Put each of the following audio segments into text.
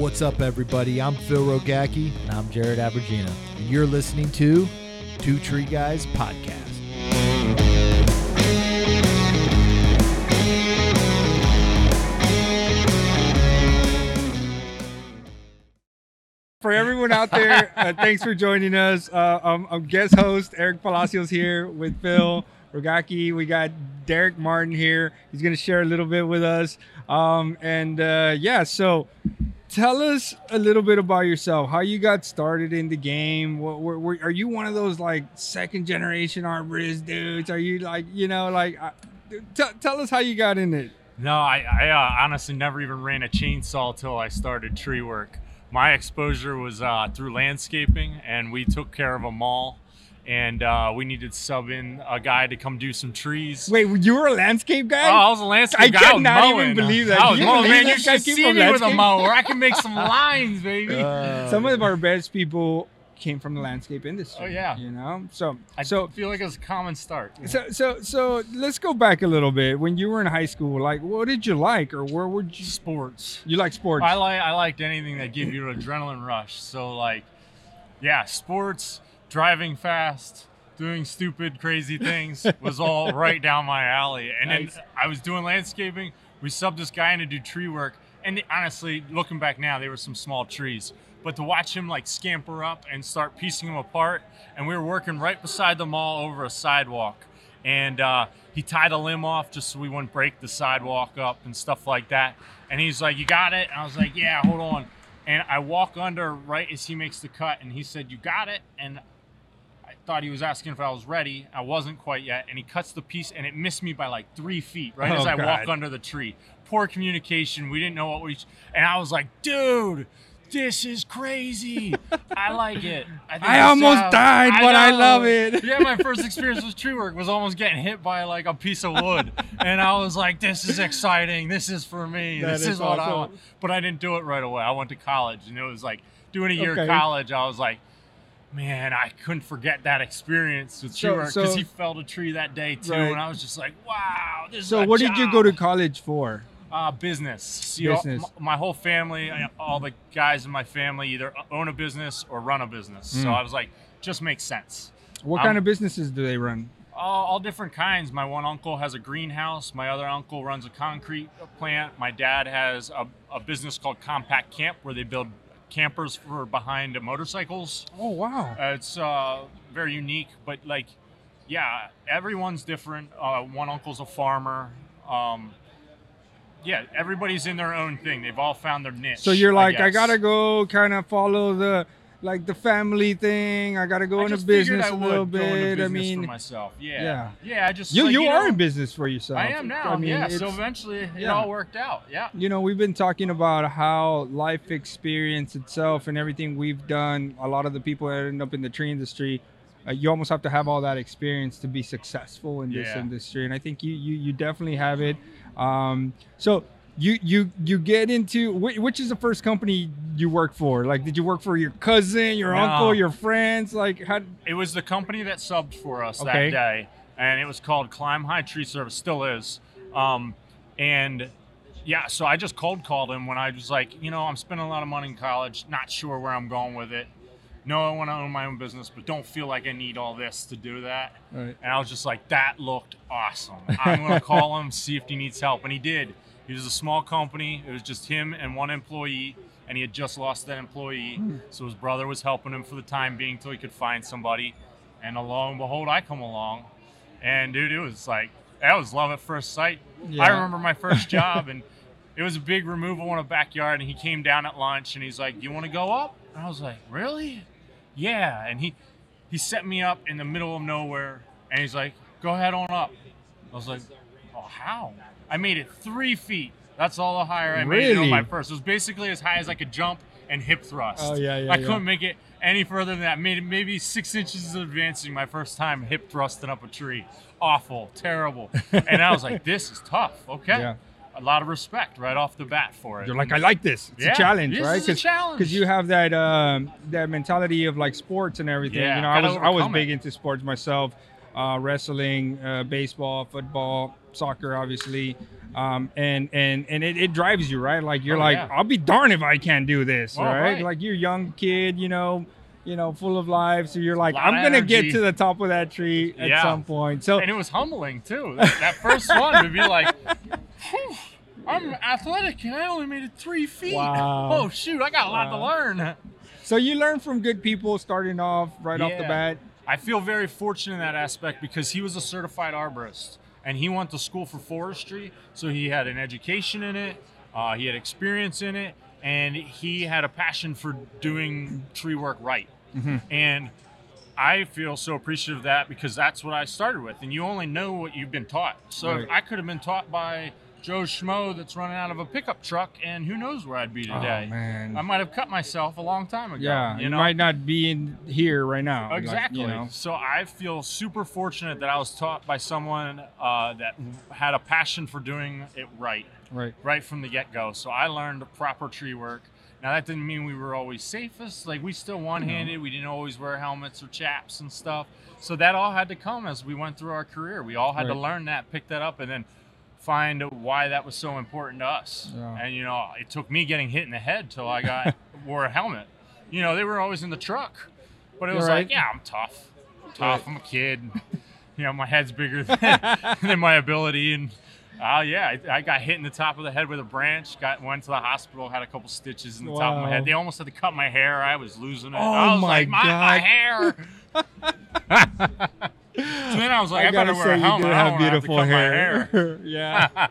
What's up, everybody? I'm Phil Rogacki. And I'm Jared Abergina. And you're listening to Two Tree Guys Podcast. For everyone out there, uh, thanks for joining us. Uh, I'm, I'm guest host Eric Palacios here with Phil Rogacki. We got Derek Martin here. He's going to share a little bit with us. Um, and uh, yeah, so tell us a little bit about yourself. How you got started in the game? What, were, were, are you one of those like second generation arborist dudes? Are you like you know like uh, t- tell us how you got in it? No, I, I uh, honestly never even ran a chainsaw till I started tree work. My exposure was uh, through landscaping, and we took care of a mall and uh, we needed to sub in a guy to come do some trees. Wait, you were a landscape guy? Oh, I was a landscape I guy. I cannot even believe that. I was mowing, man. You should see me landscape? with a mower. I can make some lines, baby. Uh, some of our best people came from the landscape industry. Oh yeah, you know. So I so feel like it was a common start. So so so let's go back a little bit. When you were in high school, like what did you like, or where would you? Sports. You like sports? I like I liked anything that give you an adrenaline rush. So like, yeah, sports, driving fast doing stupid, crazy things was all right down my alley. And nice. then I was doing landscaping. We subbed this guy in to do tree work. And honestly, looking back now, they were some small trees. But to watch him like scamper up and start piecing them apart, and we were working right beside the mall over a sidewalk. And uh, he tied a limb off just so we wouldn't break the sidewalk up and stuff like that. And he's like, You got it? And I was like, Yeah, hold on. And I walk under right as he makes the cut, and he said, You got it? And thought he was asking if I was ready. I wasn't quite yet, and he cuts the piece, and it missed me by like three feet right oh, as I God. walk under the tree. Poor communication. We didn't know what we, and I was like, dude. This is crazy. I like it. I, I almost died, I but I love it. yeah, my first experience with tree work was almost getting hit by like a piece of wood, and I was like, "This is exciting. This is for me. That this is, is what. I want." But I didn't do it right away. I went to college, and it was like doing a year okay. of college. I was like, man, I couldn't forget that experience with so, because so, he felled a tree that day too, right. and I was just like, wow, this so what job. did you go to college for? Uh, business. See, business. My whole family, all the guys in my family either own a business or run a business. Mm. So I was like, just makes sense. What um, kind of businesses do they run? All, all, different kinds. My one uncle has a greenhouse. My other uncle runs a concrete plant. My dad has a, a business called Compact Camp where they build campers for behind motorcycles. Oh wow! Uh, it's uh, very unique, but like, yeah, everyone's different. Uh, one uncle's a farmer. Um, yeah, everybody's in their own thing. They've all found their niche. So you're like, I, I gotta go, kind of follow the like the family thing. I got to go I into business a little bit. I mean, for myself, yeah, yeah, yeah. I just you like, you, you are know, in business for yourself. I am now. I mean, yeah. So eventually, it yeah. all worked out. Yeah. You know, we've been talking about how life experience itself and everything we've done. A lot of the people that end up in the tree industry. Uh, you almost have to have all that experience to be successful in this yeah. industry, and I think you you, you definitely have it. Um, so you you you get into which is the first company you work for? Like, did you work for your cousin, your no. uncle, your friends? Like, how? It was the company that subbed for us okay. that day, and it was called Climb High Tree Service. Still is. Um, and yeah, so I just cold called him when I was like, you know, I'm spending a lot of money in college, not sure where I'm going with it. No, I want to own my own business, but don't feel like I need all this to do that. Right. And I was just like, that looked awesome. I'm gonna call him, see if he needs help, and he did. He was a small company. It was just him and one employee, and he had just lost that employee. Mm. So his brother was helping him for the time being till he could find somebody. And lo and behold, I come along, and dude, it was like that was love at first sight. Yeah. I remember my first job, and it was a big removal in a backyard. And he came down at lunch, and he's like, "Do you want to go up?" And I was like, "Really?" Yeah. And he he set me up in the middle of nowhere, and he's like, "Go ahead on up." I was like, "Oh, how?" I made it three feet. That's all the higher I really? made it on my first. It was basically as high as I could jump and hip thrust. Oh yeah, yeah. I yeah. couldn't make it any further than that. Made it maybe six inches of advancing my first time hip thrusting up a tree. Awful, terrible. and I was like, this is tough. Okay. Yeah. A lot of respect right off the bat for it. You're like, I like this. It's yeah, a challenge, this right? Is a challenge. Because you have that um, that mentality of like sports and everything. Yeah, you know, I was I was big into sports myself, uh, wrestling, uh, baseball, football, soccer, obviously. Um, and and and it, it drives you right. Like you're oh, like, yeah. I'll be darned if I can't do this, right? right? Like you're a young kid, you know, you know, full of life. So you're like, I'm gonna get to the top of that tree at yeah. some point. So and it was humbling too. that first one would be like, I'm athletic and I only made it three feet. Wow. Oh shoot, I got a lot wow. to learn. So you learn from good people starting off right yeah. off the bat. I feel very fortunate in that aspect because he was a certified arborist and he went to school for forestry, so he had an education in it, uh, he had experience in it, and he had a passion for doing tree work right. Mm-hmm. And I feel so appreciative of that because that's what I started with, and you only know what you've been taught. So right. I could have been taught by Joe Schmo that's running out of a pickup truck, and who knows where I'd be oh, today. Oh, man. I might have cut myself a long time ago. Yeah, you, know? might not be in here right now. Exactly. Like, you know? So I feel super fortunate that I was taught by someone uh, that had a passion for doing it right. Right. Right from the get go. So I learned proper tree work. Now that didn't mean we were always safest. Like we still one-handed. We didn't always wear helmets or chaps and stuff. So that all had to come as we went through our career. We all had right. to learn that, pick that up, and then find why that was so important to us. Yeah. And you know, it took me getting hit in the head till I got wore a helmet. You know, they were always in the truck, but it was right. like, yeah, I'm tough. I'm tough. Right. I'm a kid. you know, my head's bigger than, than my ability, and oh yeah, I, I, got hit in the top of the head with a branch. Got went to the hospital, had a couple stitches in the wow. top of my head. They almost had to cut my hair. I was losing it. Oh I was my like, god, my, my hair. So then I was like, I, I better wear a helmet. You have beautiful have hair. hair. yeah.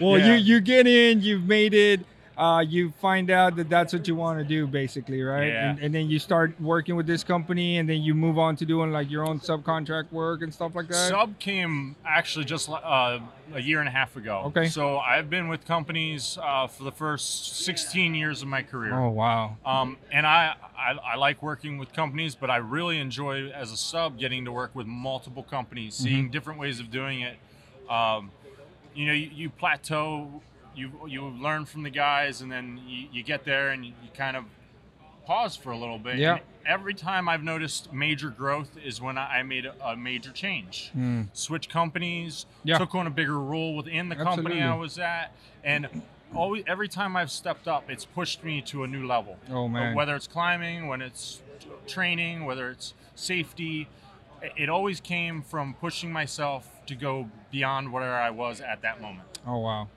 well, yeah. you you get in, you've made it uh, you find out that that's what you want to do basically right? Yeah. and, and, then you start working with this company and then you move on to doing like your own subcontract work and stuff like that? Sub came actually just uh, a year and a half ago. Okay. So i've been with companies uh, for the first 16 years of my career. Oh wow. Um, and I, I, I like working with companies but i really enjoy as a sub getting to work with multiple companies seeing mm-hmm. different ways of doing it. Um, you know you, you plateau you you learn from the guys, and then you, you get there and you, you, kind of pause for a little bit. Yeah. every time I've noticed major growth is when I made a, a major change. Mm. Switch companies, yeah. took on a bigger role within the Absolutely. company I was at, and always every time I've stepped up, it's pushed me to a new level. Oh man! Whether it's climbing, when it's training, whether it's safety, it always came from pushing myself to go beyond where I was at that moment. Oh wow!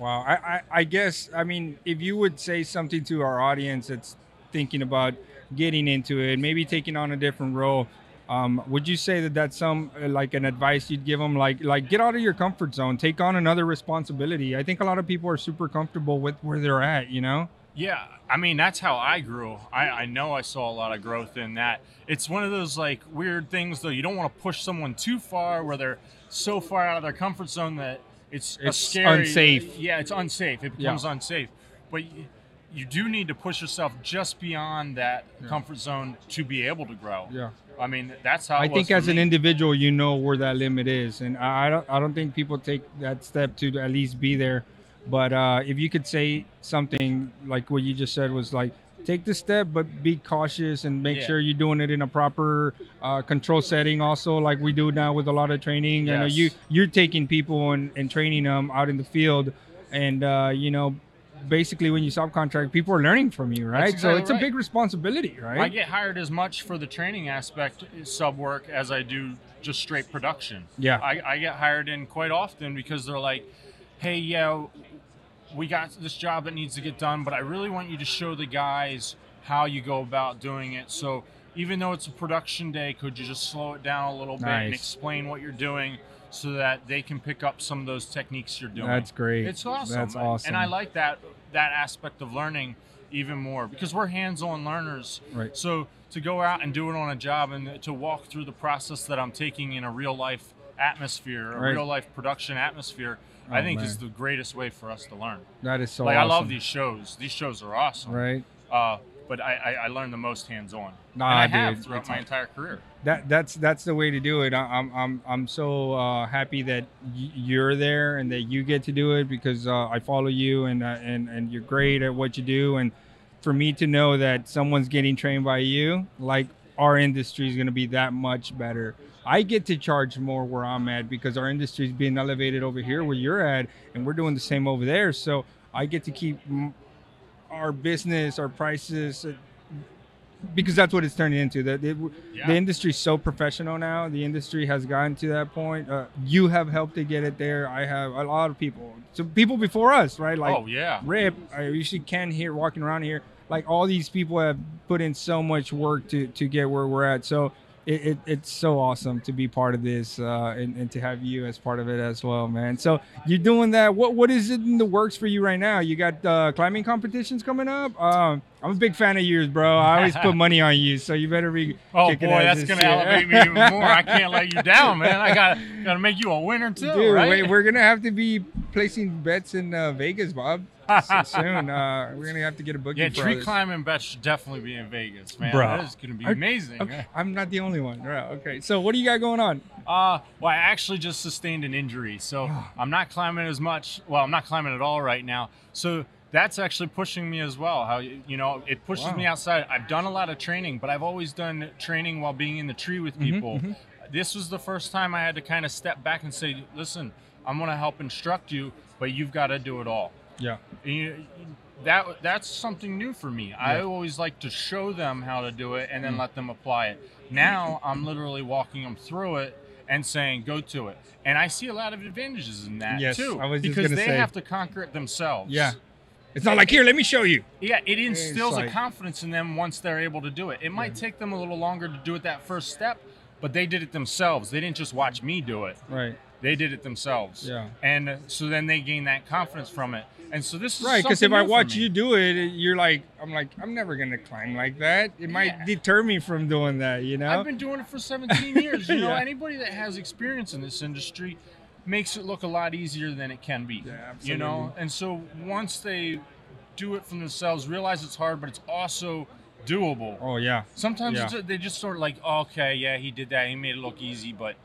Wow. I, I, I, guess, I mean, if you would say something to our audience that's thinking about getting into it, maybe taking on a different role, um, would you say that that's some uh, like an advice you'd give them like like get out of your comfort zone take on another responsibility. I think a lot of people are super comfortable with where they're at you know? Yeah i mean that's how i grew. I, I know i saw a lot of growth in that. It's one of those like weird things though. You don't want to push someone too far where they're so far out of their comfort zone that it's, it's scary, unsafe. Yeah, it's unsafe. It becomes yeah. unsafe. But you, you, do need to push yourself just beyond that yeah. comfort zone to be able to grow. Yeah. I mean, that's how. I think as me. an individual, you know where that limit is, and I don't. I don't think people take that step to at least be there. But uh, if you could say something like what you just said was like, take the step, but be cautious and make yeah. sure you're doing it in a proper uh, control setting. Also, like we do now with a lot of training. Yes. You know, you you're taking people and, and training them out in the field, and uh, you know, basically when you subcontract, people are learning from you, right? Exactly so it's right. a big responsibility, right? I get hired as much for the training aspect sub work as I do just straight production. Yeah, I, I get hired in quite often because they're like, hey, yeah we got this job that needs to get done, but I really want you to show the guys how you go about doing it. So even though it's a production day, could you just slow it down a little bit nice. and explain what you're doing so that they can pick up some of those techniques you're doing? That's great. It's awesome. That's awesome. And I like that that aspect of learning even more because we're hands-on learners. Right. So to go out and do it on a job and to walk through the process that I'm taking in a real life atmosphere, a right. real life production atmosphere, oh, I think man. is the greatest way for us to learn. That is so. Like awesome. I love these shows. These shows are awesome. Right. Uh, but I, I, I learned the most hands on. Nah, and I dude, have throughout my entire career. That that's that's the way to do it. I'm I'm I'm so uh, happy that y- you're there and that you get to do it because uh, I follow you and uh, and and you're great at what you do and for me to know that someone's getting trained by you like our industry is going to be that much better. I get to charge more where I'm at because our industry is being elevated over here where you're at, and we're doing the same over there. So I get to keep our business, our prices, uh, because that's what it's turning into. The, the, yeah. the industry's so professional now. The industry has gotten to that point. Uh, you have helped to get it there. I have a lot of people. So people before us, right? Like, oh yeah, Rip. I usually can hear walking around here. Like all these people have put in so much work to to get where we're at. So it, it, it's so awesome to be part of this uh, and, and to have you as part of it as well, man. So you're doing that. What what is it in the works for you right now? You got uh, climbing competitions coming up. Um, I'm a big fan of yours, bro. I always put money on you, so you better be. Oh boy, that's gonna elevate me even more. I can't let you down, man. I got gotta make you a winner too, Dude, right? Wait, we're gonna have to be placing bets in uh, Vegas, Bob soon. Uh, we're gonna have to get a booking. Yeah, tree others. climbing bet should definitely be in Vegas, man. Bro. That is gonna be amazing. Okay. I'm not the only one. Right. Okay. So what do you got going on? Uh, well, I actually just sustained an injury, so I'm not climbing as much. Well, I'm not climbing at all right now. So that's actually pushing me as well. How you know it pushes wow. me outside. I've done a lot of training, but I've always done training while being in the tree with mm-hmm, people. Mm-hmm, mm-hmm. This was the first time I had to kind of step back and say, "Listen, I'm going to help instruct you, but you've got to do it all." Yeah. You, that that's something new for me. Yeah. I always like to show them how to do it and then mm. let them apply it. Now I'm literally walking them through it and saying go to it. And I see a lot of advantages in that yes, too because they say. have to conquer it themselves. Yeah. It's not like here, let me show you. Yeah, it instills like, a confidence in them once they're able to do it. It might yeah. take them a little longer to do it that first step, but they did it themselves. They didn't just watch me do it. Right. They did it themselves. Yeah. And so then they gain that confidence from it. And so this is right because if I watch you do it, you're like, I'm like, I'm never gonna climb like that. It might yeah. deter me from doing that. You know, I've been doing it for 17 years. You know, anybody that has experience in this industry makes it look a lot easier than it can be. Yeah, absolutely. You know, and so once they do it for themselves, realize it's hard, but it's also doable. Oh yeah. Sometimes yeah. they just sort of like, oh, okay, yeah, he did that. He made it look easy, but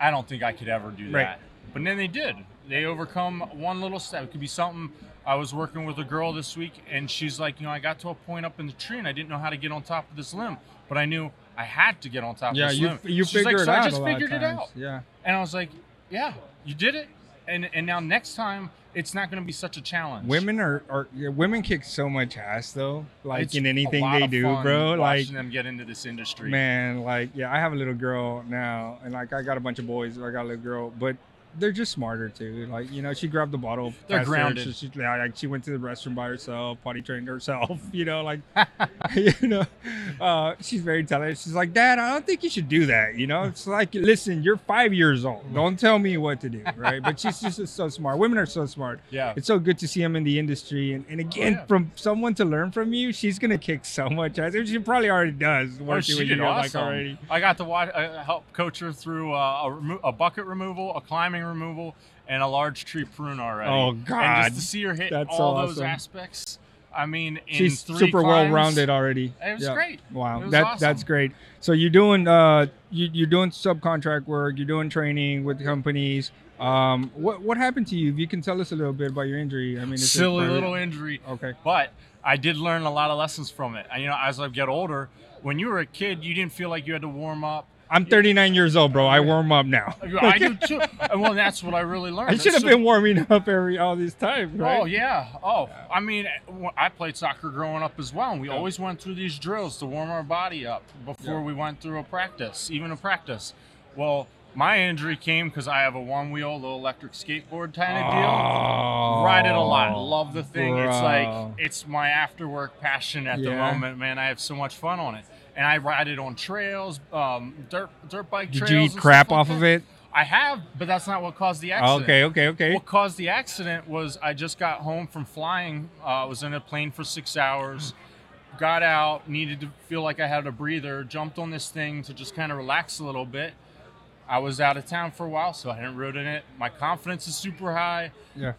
I don't think I could ever do right. that. But then they did. They overcome one little step. It could be something. I was working with a girl this week, and she's like, you know, I got to a point up in the tree, and I didn't know how to get on top of this limb, but I knew I had to get on top yeah, of this you, limb. you she's figure like, it so out. I just figured it out. Yeah. And I was like, yeah, you did it. And and now next time it's not going to be such a challenge. Women are, are yeah, women kick so much ass though, like it's in anything they do, bro. Like them get into this industry. Man, like yeah, I have a little girl now, and like I got a bunch of boys. I got a little girl, but they're just smarter too. Like you know, she grabbed the bottle. They're grounded. Her, she, she, like she went to the restroom by herself, potty trained herself. You know, like you know, uh, she's very intelligent. She's like, Dad, I don't think you should do that. You know, it's like, listen, you're five years old. Don't tell me what to do, right? But she's just so smart. Women are so smart. Yeah, it's so good to see them in the industry, and, and again, oh, yeah. from someone to learn from you, she's gonna kick so much ass. She probably already does. Oh, she did you, awesome. Like already. I got to watch, uh, help coach her through uh, a, remo- a bucket removal, a climbing removal and a large tree prune already. Oh God! And just to see her hit That's all awesome. those aspects. I mean, she's super well rounded already. It was great. Wow, that awesome. that's great. So you're doing uh you, you're doing subcontract work. You're doing training with companies. Um, what what happened to you? If you can tell us a little bit about your injury. I mean, it's silly little injury. Okay, but I did learn a lot of lessons from it. And, you know, as I get older, when you were a kid, you didn't feel like you had to warm up I'm 39 years old, bro. I warm up now. I do too. Well, that's what I really learned. I should have been warming up every all these times, right? Oh yeah. Oh, I mean, I played soccer growing up as well, and we yeah. always went through these drills to warm our body up before yeah. we went through a practice, even a practice. Well, my injury came because I have a one wheel, little electric skateboard kind of deal. Oh, Ride it a lot. Love the thing. Bro. It's like it's my after work passion at yeah. the moment, man. I have so much fun on it and I ride it on trails, um, dirt dirt bike Did trails. Did you eat crap off like of it? I have, but that's not what caused the accident. Okay, okay, okay. What caused the accident was I just got home from flying. Uh, I was in a plane for six hours. Got out, needed to feel like I had a breather. Jumped on this thing to just kind of relax a little bit. I was out of town for a while, so I hadn't ridden it. My confidence is super high. Yeah.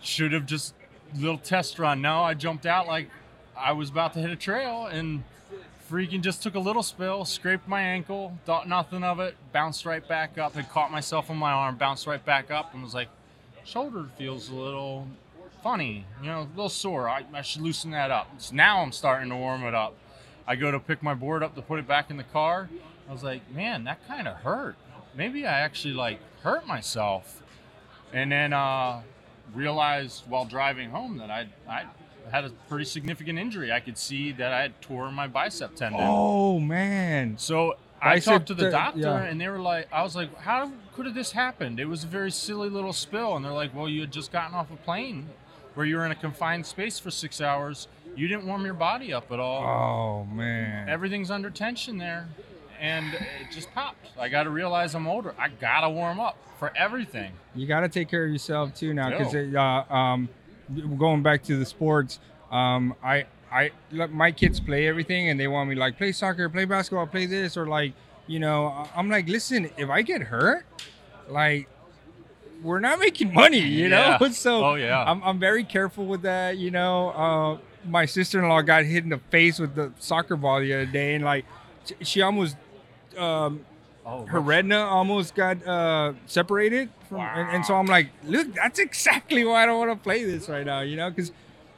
Should have just little test run. No, I jumped out like I was about to hit a trail and freaking just took a little spill, scraped my ankle, thought nothing of it, bounced right back up, had caught myself on my arm, bounced right back up, and was like, shoulder feels a little funny, you know, a little sore. I, I should loosen that up. So now I'm starting to warm it up. I go to pick my board up to put it back in the car. I was like, man, that kind of hurt. Maybe I actually like hurt myself. And then uh, realized while driving home that I I had a pretty significant injury. I could see that I had tore my bicep tendon. Oh man! So I talked to the doctor, yeah. and they were like, I was like, how could have this happened? It was a very silly little spill, and they're like, well, you had just gotten off a plane where you were in a confined space for six hours. You didn't warm your body up at all. Oh man! Everything's under tension there, and it just popped. I got to realize I'm older. I gotta warm up for everything. You got to take care of yourself too now, because uh, um, going back to the sports, um, I I my kids play everything and they want me like play soccer, play basketball, play this or like you know I'm like listen if I get hurt, like we're not making money, you know. Yeah. so oh yeah, I'm I'm very careful with that, you know. Uh, my sister-in-law got hit in the face with the soccer ball the other day and like she almost um, Oh, her retina almost got uh, separated from, wow. and, and, so I'm like, look, that's exactly why I don't want to play this right now, you know, because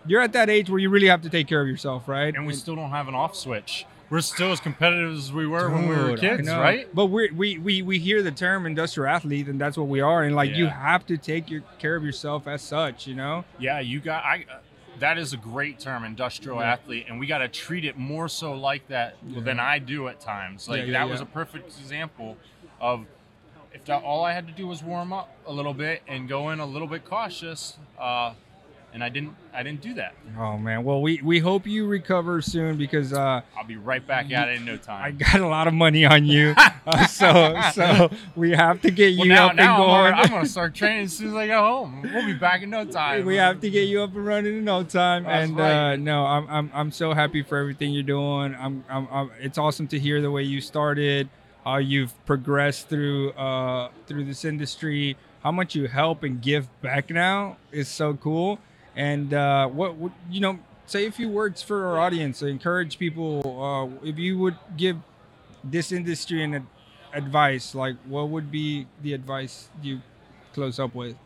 you're at that age where you really have to take care of yourself, right? And we and, still don't have an off switch. We're still as competitive as we were dude, when we were kids, right? But we we we we hear the term industrial athlete, and that's what we are. And like, yeah. you have to take your care of yourself as such, you know? Yeah, you got I that is a great term, industrial yeah. athlete, and we got to treat it more so like that yeah. than I do at times. Like yeah, that was a perfect example of if that, all I had to do was warm up a little bit and go in a little bit cautious. Uh, and I didn't I didn't do that. Oh man, well we we hope you recover soon because uh, I'll be right back at it in no time. I got a lot of money on you, uh, so so we have to get you well, now, up now and going. I'm, I'm, gonna start training as soon as I go home. We'll be back in no time. We have to get you up and running in no time. That's and right. uh, no, I'm, I'm I'm so happy for everything you're doing. I'm, I'm, I'm it's awesome to hear the way you started, how you've progressed through uh through this industry, how much you help and give back now is so cool and uh, what would you know? Say a few words for our audience. Encourage people. Uh, if you would give this industry an ad- advice, like what would be the advice you close up with?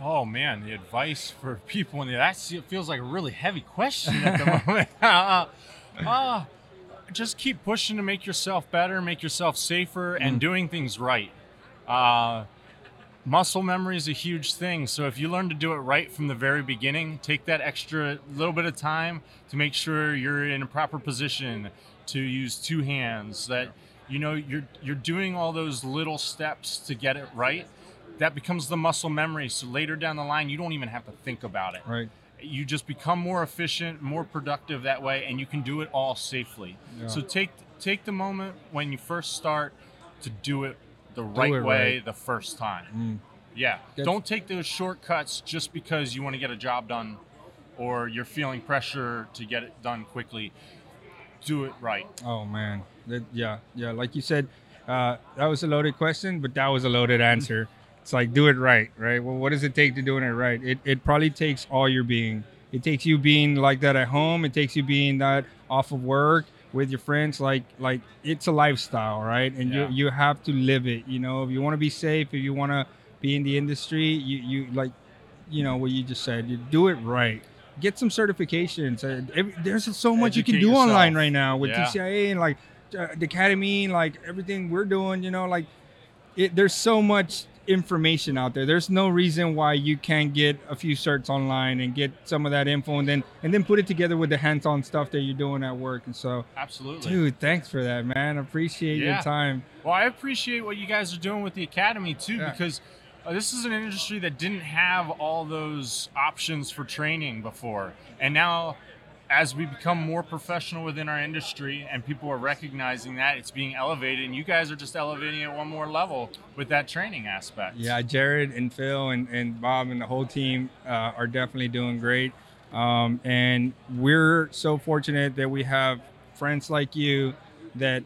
Oh man, the advice for people in the that feels like a really heavy question at the moment. uh, uh, just keep pushing to make yourself better, make yourself safer, and mm. doing things right. Uh, muscle memory is a huge thing. So if you learn to do it right from the very beginning, take that extra little bit of time to make sure you're in a proper position to use two hands that you know you're you're doing all those little steps to get it right. That becomes the muscle memory. So later down the line, you don't even have to think about it. Right. You just become more efficient, more productive that way, and you can do it all safely. Yeah. So take take the moment when you first start to do it the right way right. the first time. Mm. Yeah. That's, Don't take those shortcuts just because you want to get a job done or you're feeling pressure to get it done quickly. Do it right. Oh man. That, yeah, yeah. Like you said, uh, that was a loaded question, but that was a loaded answer. it's like do it right, right? Well, what does it take to doing it right? It it probably takes all your being. It takes you being like that at home. It takes you being that off of work with your friends like like it's a lifestyle right and yeah. you you have to live it you know if you want to be safe if you want to be in the industry you you like you know what you just said you do it right get some certifications there's so much Educate you can do yourself. online right now with yeah. TCIA and like uh, the academy like everything we're doing you know like it, there's so much information out there. There's no reason why you can't get a few certs online and get some of that info and then and then put it together with the hands-on stuff that you're doing at work. And so, absolutely, dude, thanks for that, man. Appreciate yeah. your time. Well, I appreciate what you guys are doing with the academy too, yeah. because. Uh, this is an industry that didn't have all those options for training before. And now as we become more professional within our industry and people are recognizing that it's being elevated and you guys are just elevating it one more level with that training aspect. Yeah jared and phil and, and bob and the whole team uh, are definitely doing great. Um, and we're so fortunate that we have friends like you that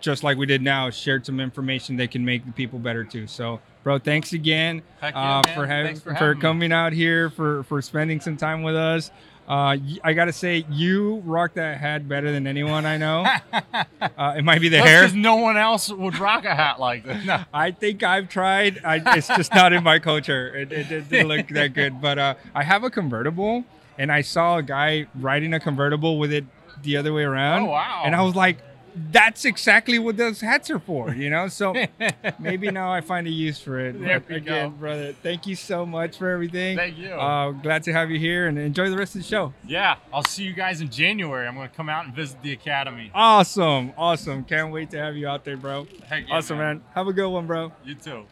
just like we did now shared some information that can make the people better too. So bro thanks again yeah, uh, for having for, for, having coming out here for for spending some time with us uh, I gotta say, you rock that hat better than anyone I know. uh, it might be the That's hair. Because no one else would rock a hat like this. No. I think I've tried. I, it's just not in my culture. It, it, it didn't look that good. But uh, I have a convertible, and I saw a guy riding a convertible with it the other way around. Oh wow! And I was like, that's exactly what those hats are for, you know. So maybe now I find a use for it. There But we again, go. brother, thank you so much for everything. Thank you. Uh, glad to have you here and enjoy the rest of the show. yeah, I'll see you guys in January. I'm gonna come out and visit the academy. Awesome, awesome. Can't wait to have you out there, bro. Heck yeah, awesome, man. Have a good one, bro. You too.